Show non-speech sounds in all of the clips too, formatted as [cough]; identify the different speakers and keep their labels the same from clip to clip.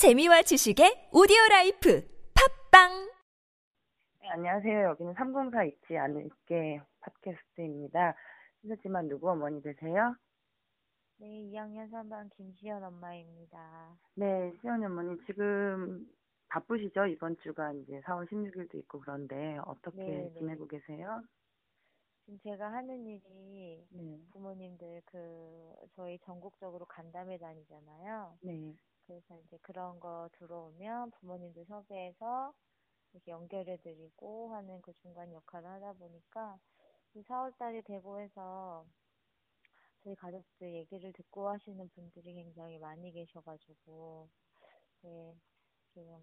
Speaker 1: 재미와 지식의 오디오 라이프 팟빵
Speaker 2: 네, 안녕하세요. 여기는 304 잊지 않을게 팟캐스트입니다. 하지만 누구 어머니 되세요?
Speaker 3: 네, 2학년 3반 김시연 엄마입니다.
Speaker 2: 네, 시연이 어머니 지금 바쁘시죠? 이번 주가 이제 4월 16일도 있고 그런데 어떻게
Speaker 3: 네, 네.
Speaker 2: 지내고 계세요?
Speaker 3: 지금 제가 하는 일이
Speaker 2: 네,
Speaker 3: 부모님들 그 저희 전국적으로 간담회 다니잖아요.
Speaker 2: 네,
Speaker 3: 그래서 이제 그런 거 들어오면 부모님들 섭외해서 이렇게 연결해드리고 하는 그 중간 역할을 하다 보니까 이 4월 달이 되고 해서 저희 가족들 얘기를 듣고 하시는 분들이 굉장히 많이 계셔가지고 네, 지금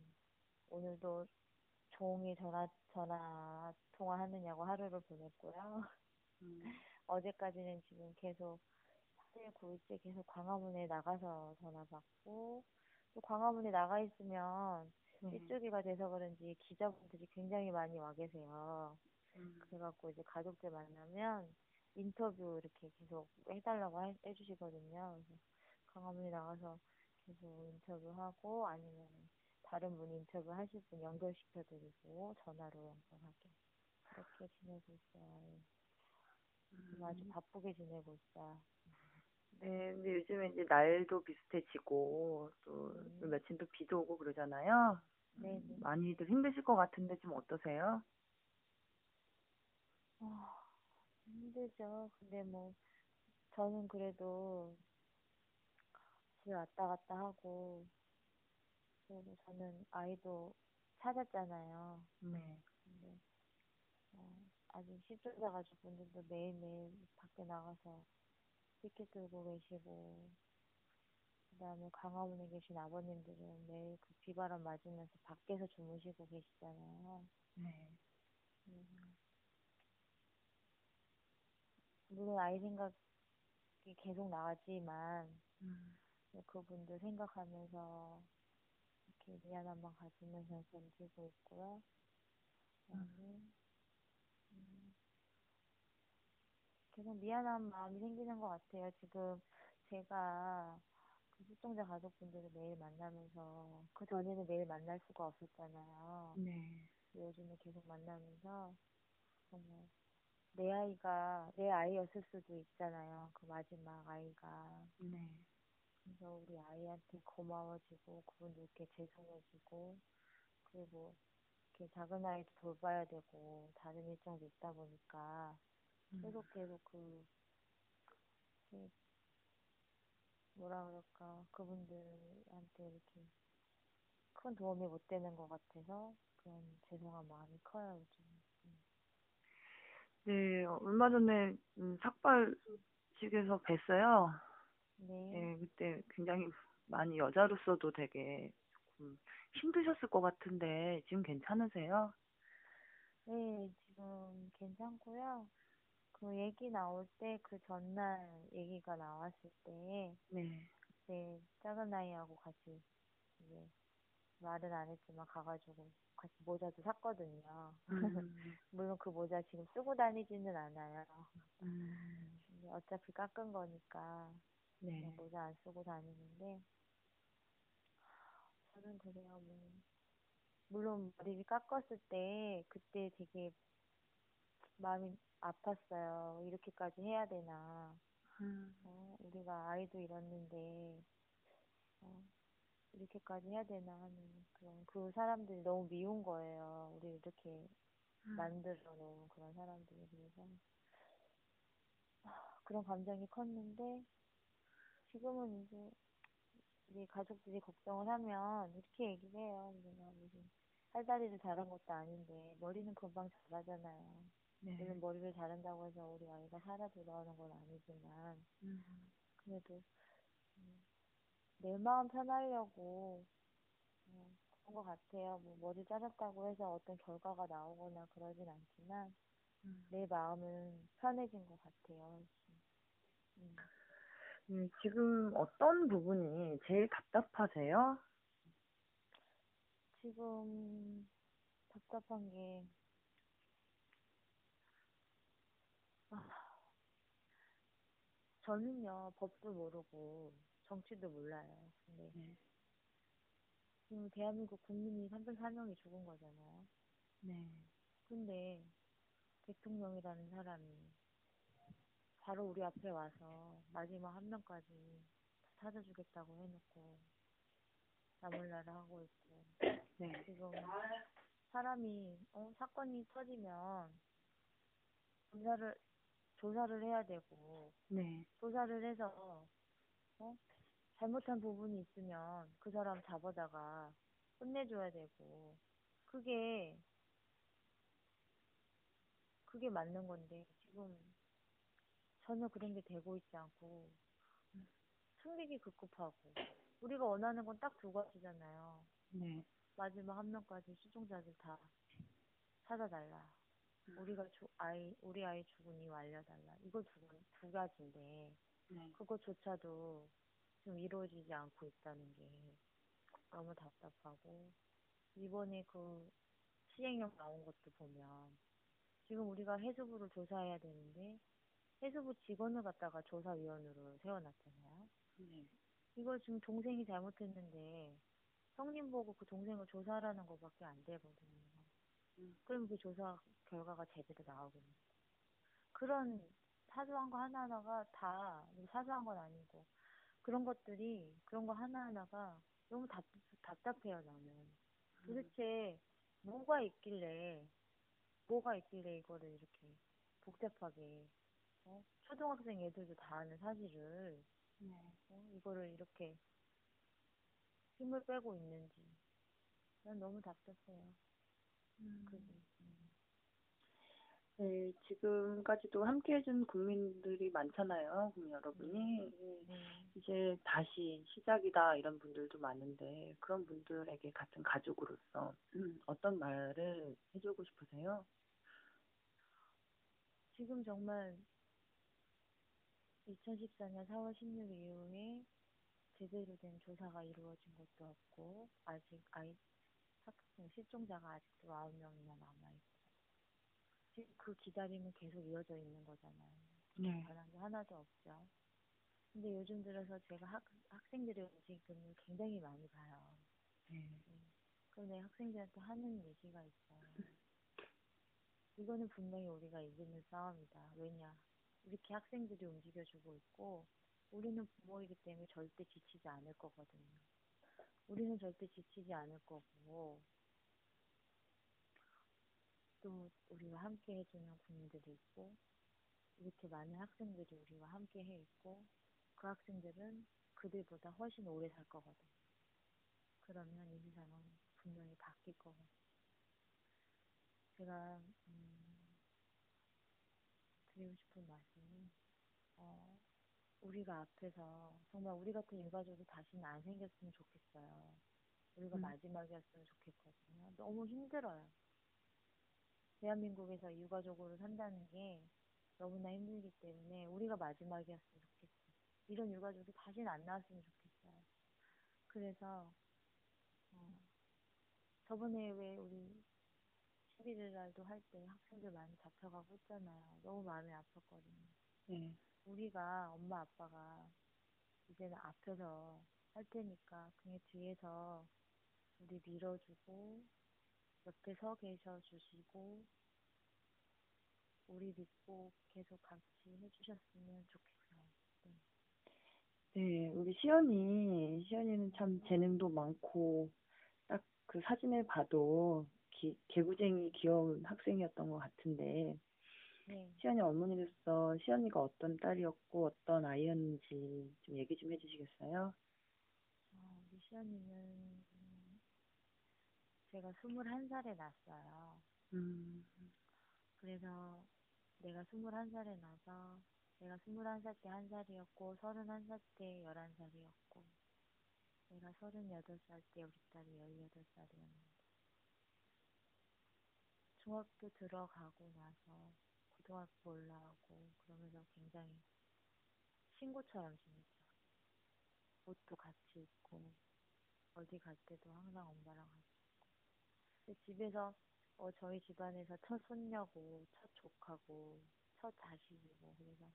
Speaker 3: 오늘도 종일 전화 전화 통화하느냐고 하루를 보냈고요.
Speaker 2: 음, [laughs]
Speaker 3: 어제까지는 지금 계속 8일, 9일째 계속 광화문에 나가서 전화 받고 또 광화문에 나가 있으면
Speaker 2: 네,
Speaker 3: 일주기가 돼서 그런지 기자분들이 굉장히 많이 와 계세요.
Speaker 2: 음,
Speaker 3: 그래갖고 이제 가족들 만나면 인터뷰 이렇게 계속 해달라고 하- 해주시거든요. 그래서 광화문에 나가서 계속 인터뷰하고 아니면 다른 분 인터뷰 하실 분 연결시켜드리고 전화로 연결하게 그렇게 지내고 있어요. 아주
Speaker 2: 음.
Speaker 3: 바쁘게 지내고 있어요.
Speaker 2: 네, 근데 요즘에 이제 날도 비슷해지고 또
Speaker 3: 음.
Speaker 2: 며칠 또 비도 오고 그러잖아요. 음,
Speaker 3: 네네.
Speaker 2: 많이들 힘드실 것 같은데 좀 어떠세요?
Speaker 3: 아, 힘들죠. 근데 뭐, 저는 그래도 집에 왔다 갔다 하고, 그리고 저는 아이도 찾았잖아요.
Speaker 2: 네,
Speaker 3: 근데, 어, 아직 시술자 가족분들도 매일매일 밖에 나가서 피켓 들고 계시고, 그 다음에 광화문에 계신 아버님들은 매일 그 비바람 맞으면서 밖에서 주무시고 계시잖아요.
Speaker 2: 네,
Speaker 3: 음, 물론 아이 생각이 계속 나지만,
Speaker 2: 음,
Speaker 3: 네, 그분들 생각하면서 이렇게 미안한 마음 가지면서 견디고 있고요. 그다음에 음, 계속 미안한 마음이 생기는 것 같아요. 지금 제가 그 실종자 가족분들을 매일 만나면서 그 전에는 매일 만날 수가 없었잖아요.
Speaker 2: 네,
Speaker 3: 요즘에 계속 만나면서 정말 내 아이가 내 아이였을 수도 있잖아요. 그 마지막 아이가.
Speaker 2: 네,
Speaker 3: 그래서 우리 아이한테 고마워지고 그분들께 죄송해지고 그리고 이렇게 작은 아이도 돌봐야 되고 다른 일정도 있다 보니까
Speaker 2: 음,
Speaker 3: 계속 계속 그, 그 뭐라 그럴까 그분들한테 이렇게 큰 도움이 못 되는 것 같아서 그런 죄송한 마음이 커요 요즘. 음.
Speaker 2: 네, 어, 얼마 전에 음, 삭발식에서 뵀어요.
Speaker 3: 네.
Speaker 2: 네, 그때 굉장히 많이 여자로서도 되게 조금 힘드셨을 것 같은데 지금 괜찮으세요?
Speaker 3: 네, 지금 괜찮고요. 그 얘기 나올 때 그 전날 얘기가 나왔을 때
Speaker 2: 네,
Speaker 3: 그때 작은 아이하고 같이 이제 말은 안 했지만 가가지고 같이 모자도 샀거든요.
Speaker 2: 음, [laughs]
Speaker 3: 물론 그 모자 지금 쓰고 다니지는 않아요.
Speaker 2: 음,
Speaker 3: 어차피 깎은 거니까
Speaker 2: 네,
Speaker 3: 모자 안 쓰고 다니는데 저는 그래요. 뭐 물론 머리를 깎았을 때 그때 되게 마음이 아팠어요. 이렇게까지 해야 되나.
Speaker 2: 음,
Speaker 3: 어, 우리가 아이도 잃었는데 어, 이렇게까지 해야 되나 하는 그런 그 사람들이 너무 미운 거예요. 우리 이렇게 만들어 놓은 그런 사람들이 그래서 아, 그런 감정이 컸는데 지금은 이제 우리 가족들이 걱정을 하면 이렇게 얘기를 해요. 내가 무슨 살다리를 자란 것도 아닌데 머리는 금방 자라잖아요. 물론
Speaker 2: 네,
Speaker 3: 머리를 자른다고 해서 우리 아이가 살아 돌아오는 건 아니지만
Speaker 2: 음,
Speaker 3: 그래도 음, 내 마음 편하려고 어, 그런 것 같아요. 뭐 머리 자랐다고 해서 어떤 결과가 나오거나 그러진 않지만
Speaker 2: 음.
Speaker 3: 내 마음은 편해진 것 같아요. 음,
Speaker 2: 음, 지금 어떤 부분이 제일 답답하세요?
Speaker 3: 지금 답답한 게 아, 저는요 법도 모르고 정치도 몰라요. 근데
Speaker 2: 네,
Speaker 3: 지금 대한민국 국민이 304명이 죽은 거잖아요.
Speaker 2: 네.
Speaker 3: 근데 대통령이라는 사람이 바로 우리 앞에 와서 마지막 한 명까지 찾아주겠다고 해놓고 나몰라라 하고 있고
Speaker 2: 네.
Speaker 3: 지금 사람이 어, 사건이 터지면 조사를 조사를 해야 되고
Speaker 2: 네.
Speaker 3: 조사를 해서 어? 잘못한 부분이 있으면 그 사람 잡아다가 혼내줘야 되고 그게 그게 맞는 건데 지금 전혀 그런 게 되고 있지 않고 승리기 급급하고 우리가 원하는 건 딱 두 가지잖아요.
Speaker 2: 네.
Speaker 3: 마지막 한 명까지 실종자들 다 찾아달라. 우리가 주, 아이 우리 아이 죽은 이유 알려달라. 이거 두, 두 가지인데
Speaker 2: 네.
Speaker 3: 그것조차도 지금 이루어지지 않고 있다는 게 너무 답답하고 이번에 그 시행령 나온 것도 보면 지금 우리가 해수부를 조사해야 되는데 해수부 직원을 갖다가 조사위원으로 세워놨잖아요.
Speaker 2: 네.
Speaker 3: 이거 지금 동생이 잘못했는데 성님 보고 그 동생을 조사하라는 것밖에 안 되거든요.
Speaker 2: 음.
Speaker 3: 그럼 그 조사 결과가 제대로 나오겠네. 그런 사소한 거 하나하나가 다 사소한 건 아니고 그런 것들이 그런 거 하나하나가 너무 답, 답답해요 나는. 도대체 뭐가 있길래 뭐가 있길래 이거를 이렇게 복잡하게 어? 초등학생 애들도 다 아는 사실을
Speaker 2: 네.
Speaker 3: 어? 이거를 이렇게 힘을 빼고 있는지 난 너무 답답해요. 음.
Speaker 2: 네, 지금까지도 함께 해준 국민들이 많잖아요, 국민 여러분이. 네.
Speaker 3: 네.
Speaker 2: 이제 다시 시작이다 이런 분들도 많은데 그런 분들에게 같은 가족으로서 음, 어떤 말을 해주고 싶으세요?
Speaker 3: 지금 정말 2014년 4월 16일 이후에 제대로 된 조사가 이루어진 것도 없고 아직 아이 학생 실종자가 아직도 9명이나 남아있고 지금 그 기다림은 계속 이어져 있는 거잖아요.
Speaker 2: 네.
Speaker 3: 변한 게 하나도 없죠. 근데 요즘 들어서 제가 학, 학생들의 움직임을 굉장히 많이 봐요.
Speaker 2: 네.
Speaker 3: 그런데 학생들한테 하는 얘기가 있어요. 이거는 분명히 우리가 이기는 싸움이다. 왜냐? 이렇게 학생들이 움직여주고 있고, 우리는 부모이기 때문에 절대 지치지 않을 거거든요. 우리는 절대 지치지 않을 거고, 또 우리와 함께 해주는 국민들이 있고, 이렇게 많은 학생들이 우리와 함께 해 있고, 그 학생들은 그들보다 훨씬 오래 살 거거든요. 그러면 이 세상은 분명히 바뀔 거거든요. 제가 음, 드리고 싶은 말씀은 어, 우리가 앞에서 정말 우리 같은 일가족이 다시는 안 생겼으면 좋겠어요. 우리가
Speaker 2: 음.
Speaker 3: 마지막이었으면 좋겠거든요. 너무 힘들어요. 대한민국에서 유가족으로 산다는 게 너무나 힘들기 때문에 우리가 마지막이었으면 좋겠어요. 이런 유가족이 다시는 안 나왔으면 좋겠어요. 그래서 어, 저번에 왜 우리 11일 날도 할 때 학생들 많이 잡혀가고 했잖아요. 너무 마음이 아팠거든요.
Speaker 2: 네.
Speaker 3: 우리가 엄마 아빠가 이제는 앞에서 할 테니까 그냥 뒤에서 우리 밀어주고 옆에 서 계셔 주시고 우리 믿고 계속 같이 해주셨으면 좋겠어요. 네.
Speaker 2: 네, 우리 시연이, 시연이는 참 재능도 많고, 딱 그 사진을 봐도 기, 개구쟁이 귀여운 학생이었던 것 같은데,
Speaker 3: 네.
Speaker 2: 시연이 어머니로서 시연이가 어떤 딸이었고, 어떤 아이였는지 좀 얘기 좀 해주시겠어요?
Speaker 3: 어, 우리 시연이는 음, 제가 21살에 낳았어요.
Speaker 2: 음,
Speaker 3: 그래서 내가 21살에 나서 내가 21살 때 1살이었고 31살 때 11살이었고 내가 38살 때 우리 딸이 18살이었는데 중학교 들어가고 나서 고등학교 올라오고 그러면서 굉장히 친구처럼 지냈죠. 옷도 같이 입고 어디 갈 때도 항상 엄마랑 같이 근데 집에서 어, 저희 집안에서 첫 손녀고, 첫 조카고, 첫 자식이고, 그래서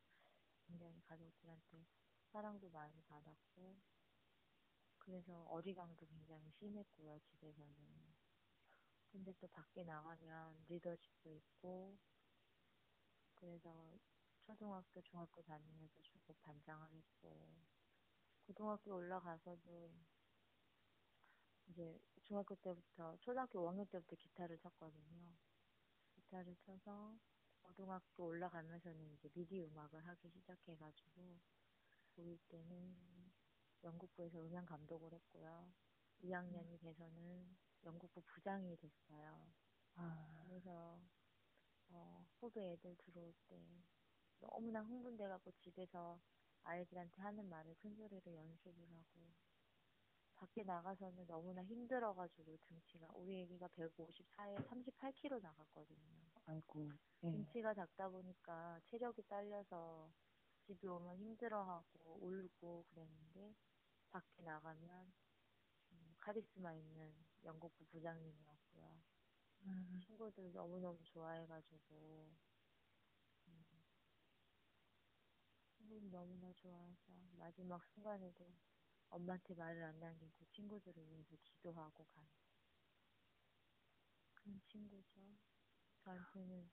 Speaker 3: 굉장히 가족들한테 사랑도 많이 받았고, 그래서 어리광도 굉장히 심했고요, 집에서는. 근데 또 밖에 나가면 리더십도 있고, 그래서 초등학교, 중학교 다니면서 주고 반장을 했고, 고등학교 올라가서도 이제 중학교 때부터, 초등학교 5학년 때부터 기타를 쳤거든요. 기타를 쳐서 고등학교 올라가면서는 이제 미디 음악을 하기 시작해가지고, 고1 때는 연극부에서 음향 감독을 했고요. 2학년이 돼서는 연극부 부장이 됐어요.
Speaker 2: 아,
Speaker 3: 그래서 어, 후배 애들 들어올 때 너무나 흥분돼갖고 집에서 아이들한테 하는 말을 큰 소리로 연습을 하고 밖에 나가서는 너무나 힘들어가지고 등치가 우리 애기가 154에 38kg 나갔거든요.
Speaker 2: 아이고, 예.
Speaker 3: 등치가 작다 보니까 체력이 딸려서 집에 오면 힘들어하고 울고 그랬는데 밖에 나가면 음, 카리스마 있는 연극부 부장님이었고요.
Speaker 2: 음,
Speaker 3: 친구들 너무너무 좋아해가지고. 음, 친구들 너무나 좋아해서 마지막 순간에도 엄마한테 말을 안 남기고 친구들을 위해서 기도하고 간 그런 친구죠. 저한테는.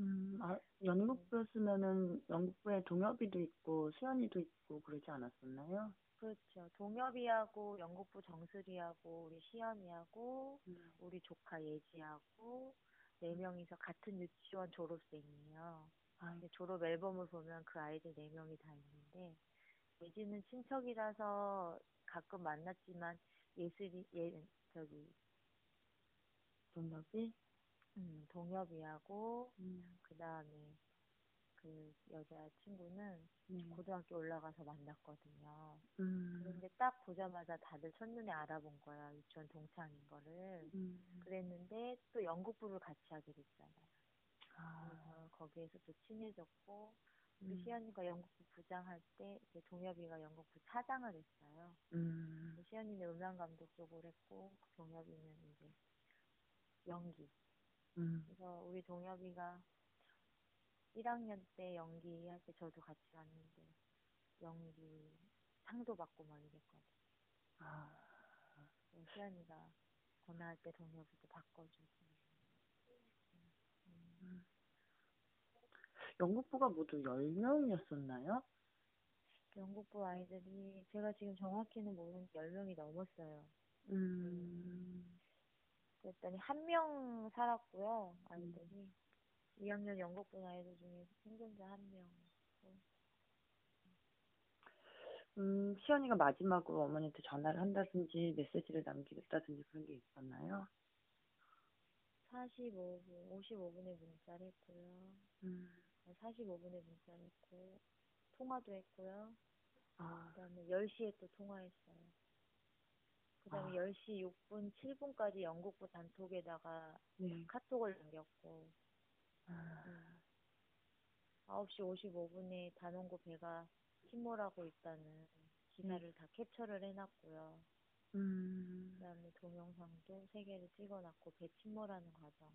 Speaker 2: 음, 아, 연극부였으면은 연극부에 동엽이도 있고 수연이도 있고 그러지 않았었나요?
Speaker 3: 그렇죠. 동엽이하고 연극부 정슬이하고 우리 시연이하고
Speaker 2: 음,
Speaker 3: 우리 조카 예지하고 네 명이서 같은 유치원 졸업생이에요.
Speaker 2: 아,
Speaker 3: 근데 졸업 앨범을 보면 그 아이들 네 명이 다 있는데 예지는 친척이라서 가끔 만났지만 예슬이 예 저기
Speaker 2: 동엽이?
Speaker 3: 음, 동엽이하고
Speaker 2: 음,
Speaker 3: 그 다음에 그 여자 친구는
Speaker 2: 네.
Speaker 3: 고등학교 올라가서 만났거든요.
Speaker 2: 음,
Speaker 3: 그런데 딱 보자마자 다들 첫눈에 알아본 거야. 유치원 동창인 거를.
Speaker 2: 음,
Speaker 3: 그랬는데 또 연극부를 같이 하게 됐잖아요.
Speaker 2: 아,
Speaker 3: 그래서 거기에서 또 친해졌고 우리
Speaker 2: 음,
Speaker 3: 시연이가 연극부 부장 할 때 이제 동엽이가 연극부 차장을 했어요.
Speaker 2: 음,
Speaker 3: 시연이는 음향 감독 쪽을 했고 동엽이는 이제 연기.
Speaker 2: 음,
Speaker 3: 그래서 우리 동엽이가 1학년 때 연기할 때 저도 같이 갔는데 연기 상도 받고 막 이랬거든.
Speaker 2: 아,
Speaker 3: 그래서 시연이가 전화할 때 동엽이도 바꿔주고. 음,
Speaker 2: 연극부가 모두 10명이었었나요?
Speaker 3: 연극부 아이들이 제가 지금 정확히는 모르는데 10명이 넘었어요.
Speaker 2: 음,
Speaker 3: 그랬더니 한 명 살았고요, 아이들이. 2학년 연극부 아이들 중에 생존자 한 명.
Speaker 2: 음, 시연이가 마지막으로 어머니한테 전화를 한다든지 메시지를 남기겠다든지 그런 게 있었나요?
Speaker 3: 45분, 55분에 문자를 했고요.
Speaker 2: 음,
Speaker 3: 45분에 문자를 했고, 통화도 했고요.
Speaker 2: 아,
Speaker 3: 그 다음에 10시에 또 통화했어요. 그 다음에
Speaker 2: 아.
Speaker 3: 10시 6분, 7분까지 연극부 단톡에다가
Speaker 2: 네.
Speaker 3: 카톡을 남겼고. 9시 55분에 단원고 배가 침몰하고 있다는 기사를 다 캡처를 해놨고요.
Speaker 2: 음,
Speaker 3: 그 다음에 동영상도 세 개를 찍어놨고, 배 침몰하는 과정.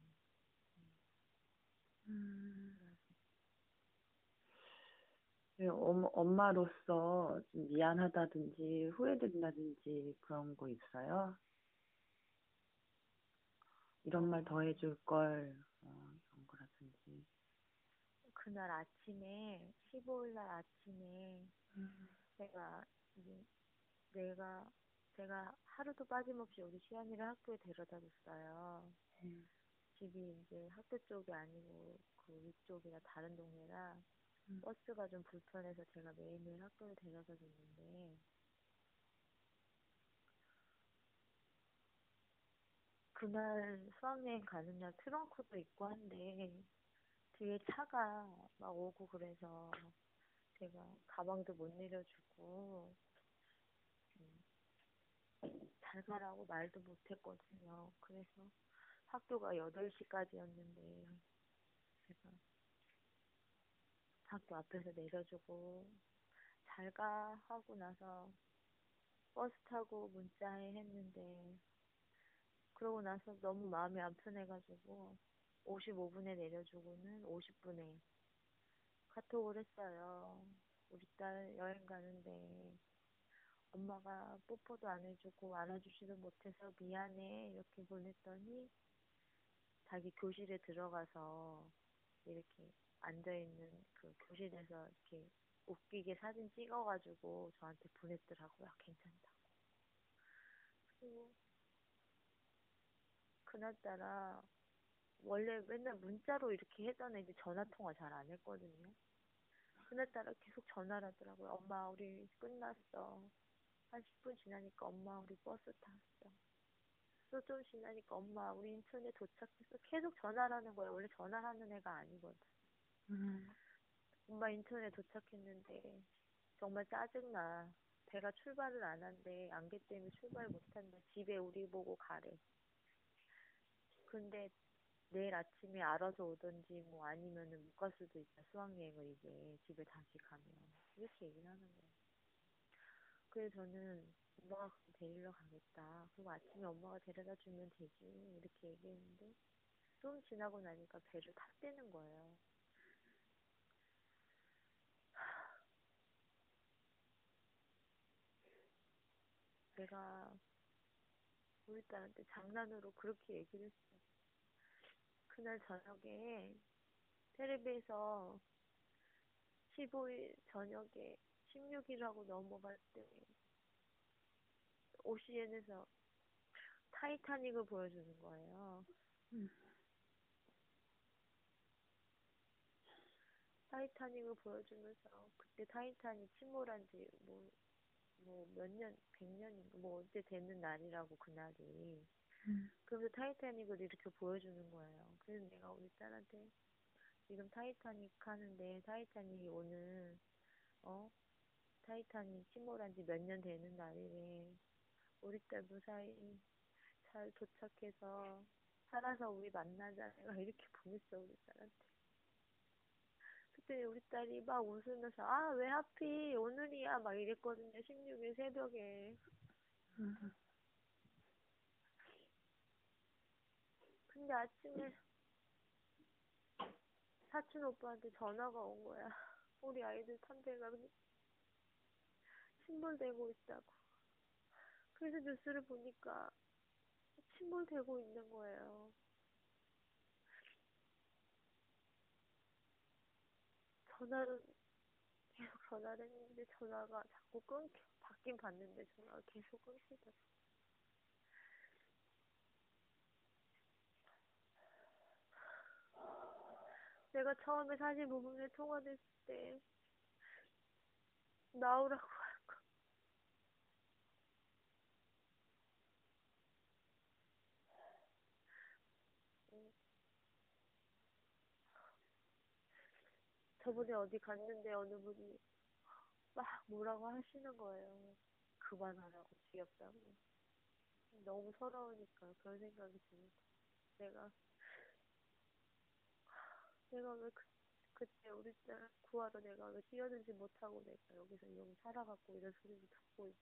Speaker 2: 음. 네, 엄, 엄마로서 좀 미안하다든지 후회된다든지 그런 거 있어요? 이런 말 더 해줄 걸.
Speaker 3: 그날 아침에, 15일 날 아침에, 제가, 이제 내가, 제가 하루도 빠짐없이 우리 시연이를 학교에 데려다 줬어요.
Speaker 2: 음,
Speaker 3: 집이 이제 학교 쪽이 아니고 그 위쪽이라 다른 동네라
Speaker 2: 음.
Speaker 3: 버스가 좀 불편해서 제가 매일매일 학교에 데려다 줬는데 그날 수학여행 가는 날 트렁크도 있고 한데 뒤에 차가 막 오고 그래서 제가 가방도 못 내려주고 음, 잘 가라고 말도 못 했거든요. 그래서 학교가 8시까지였는데 제가 학교 앞에서 내려주고 잘 가 하고 나서 버스 타고 문자해 했는데 그러고 나서 너무 마음이 아픈해가지고 55분에 내려주고는 50분에 카톡을 했어요. 우리 딸 여행 가는데 엄마가 뽀뽀도 안 해주고 안아주지도 못해서 미안해 이렇게 보냈더니 자기 교실에 들어가서 이렇게 앉아있는 그 교실에서 이렇게 웃기게 사진 찍어가지고 저한테 보냈더라고요. 괜찮다고. 그리고 그날따라 원래 맨날 문자로 이렇게 해던 애들 전화 통화 잘 안 했거든요. 그날따라 계속 전화를 하더라고요. 엄마 우리 끝났어. 한 10분 지나니까 엄마 우리 버스 탔어. 또 좀 지나니까 엄마 우리 인천에 도착했어. 계속 전화를 하는 거예요. 원래 전화하는 애가 아니거든.
Speaker 2: 음.
Speaker 3: 엄마 인천에 도착했는데 정말 짜증나. 배가 출발을 안 한대. 안개 때문에 출발 못 한다. 집에 우리 보고 가래. 근데 내일 아침에 알아서 오든지 뭐 아니면은 못 갈 수도 있다. 수학여행을 이제 집에 다시 가면. 이렇게 얘기를 하는 거예요. 그래서 저는 엄마가 데리러 가겠다. 그리고 아침에 엄마가 데려다 주면 되지. 이렇게 얘기했는데 좀 지나고 나니까 배를 탔대는 거예요. 내가 우리 딸한테 장난으로 그렇게 얘기를 했어. 그날 저녁에 텔레비에서 15일 저녁에 16일하고 넘어갈 때 OCN에서 타이타닉을 보여주는 거예요.
Speaker 2: 음.
Speaker 3: 타이타닉을 보여주면서 그때 타이타닉 침몰한 지 뭐, 뭐 몇 년, 백 년인가 뭐 언제 되는 날이라고 그날이.
Speaker 2: 음.
Speaker 3: 그러면서 타이타닉을 이렇게 보여주는 거예요. 그래서 내가 우리 딸한테 지금 타이타닉 하는데 타이타닉이 오늘 어 타이타닉 침몰한 지 몇 년 되는 날이래. 우리 딸 무사히 잘 도착해서 살아서 우리 만나자. 내가 이렇게 보냈어 우리 딸한테. 그때 우리 딸이 막 웃으면서 아 왜 하필 오늘이야 막 이랬거든요. 16일 새벽에.
Speaker 2: 음.
Speaker 3: 근데 아침에 사촌 오빠한테 전화가 온 거야. [laughs] 우리 아이들 탐배가 침몰되고 있다고. 그래서 뉴스를 보니까 침몰되고 있는 거예요. 전화를 계속 [laughs] 전화를 했는데 전화가 자꾸 끊겨. 받긴 받는데 전화가 계속 끊기더라고. 내가 처음에 45분에 통화됐을 때 나오라고 [laughs] 할 거. 저번에 어디 갔는데 어느 분이 막 뭐라고 하시는 거예요. 그만하라고 지겹다고. 너무 서러우니까 그런 생각이 드는 거. 내가 내가 왜 그, 그때 우리 딸 구하러 내가 왜 뛰어들지 못하고 내가 여기서 여기 살아갖고 이런 소리를 듣고 있어.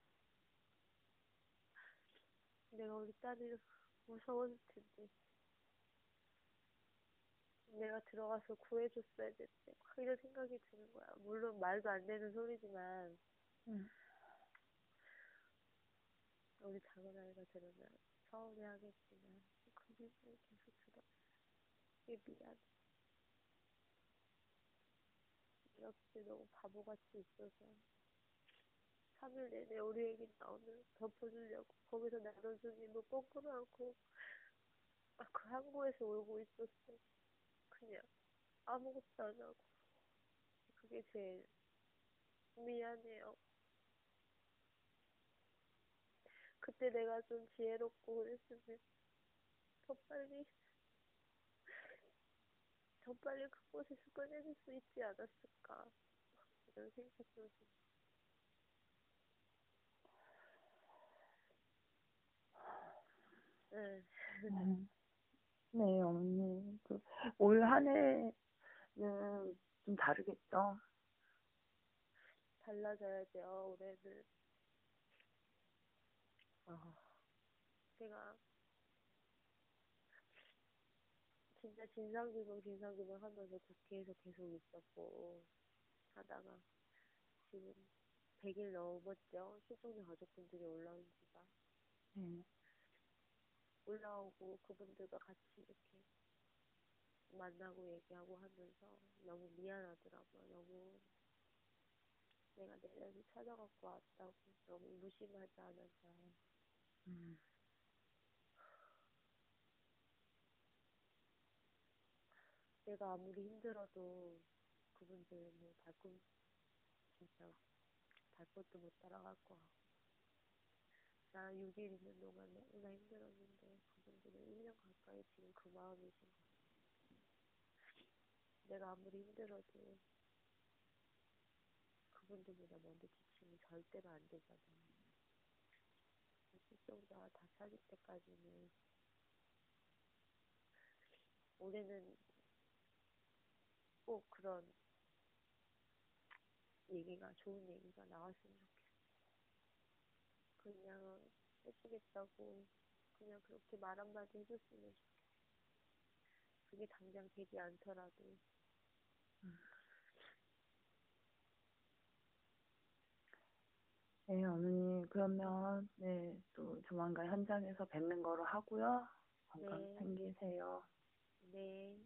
Speaker 3: 내가 우리 딸이 무서웠을 텐데. 내가 들어가서 구해줬어야 막 이런 생각이 드는 거야. 물론 말도 안 되는 소리지만
Speaker 2: 음.
Speaker 3: 우리 작은 아이가 들으면 서운해 하겠지만 그 생각이 계속 들어. 이게 미안해. 그때 너무 바보같이 있어서 3일 내내 우리 애기 나오면 덮어주려고 거기서 나눠주기도 뻐꾸하고 막그 항구에서 울고 있었어. 그냥 아무것도 안 하고 그게 제일 미안해요. 그때 내가 좀 지혜롭고 그랬으면 더 빨리 더 빨리 그곳에서 꺼내줄 수 있지 않았을까 이런 생각도 좀 네.
Speaker 2: 음. 네, 어머니. 그, 올 한 해는 좀 다르겠죠?
Speaker 3: 달라져야죠 올해는 어, 제가 진짜 진상규명 진상규명 하면서 국회에서 계속 있었고 하다가 지금 100일 넘었죠. 실종자 가족분들이 올라온 지가.
Speaker 2: 네.
Speaker 3: 올라오고 그분들과 같이 이렇게 만나고 얘기하고 하면서 너무 미안하더라고요. 너무 내가 내려서 찾아갖고 왔다고 너무 무심하지 않았나.
Speaker 2: 음.
Speaker 3: 내가 아무리 힘들어도 그분들 뭐 발꿈 진짜 발것도 못 따라갈 거 같고 나 6일 있는 동안 너무나 힘들었는데 그분들은 1년 가까이 지금 그 마음이신 것 같아. 내가 아무리 힘들어도 그분들보다 먼저 지치면 절대로 안 되잖아요. 실종자가 다 찾을 때까지는 올해는 꼭 그런 얘기가 좋은 얘기가 나왔으면 좋겠어. 그냥 해주겠다고 그냥 그렇게 말 한마디 해줬으면 좋겠어. 그게 당장 되지 않더라도
Speaker 2: 네, 어머니, 그러면, 네, 또 조만간 현장에서 뵙는 거로 하고요. 건강
Speaker 3: 네.
Speaker 2: 챙기세요.
Speaker 3: 네.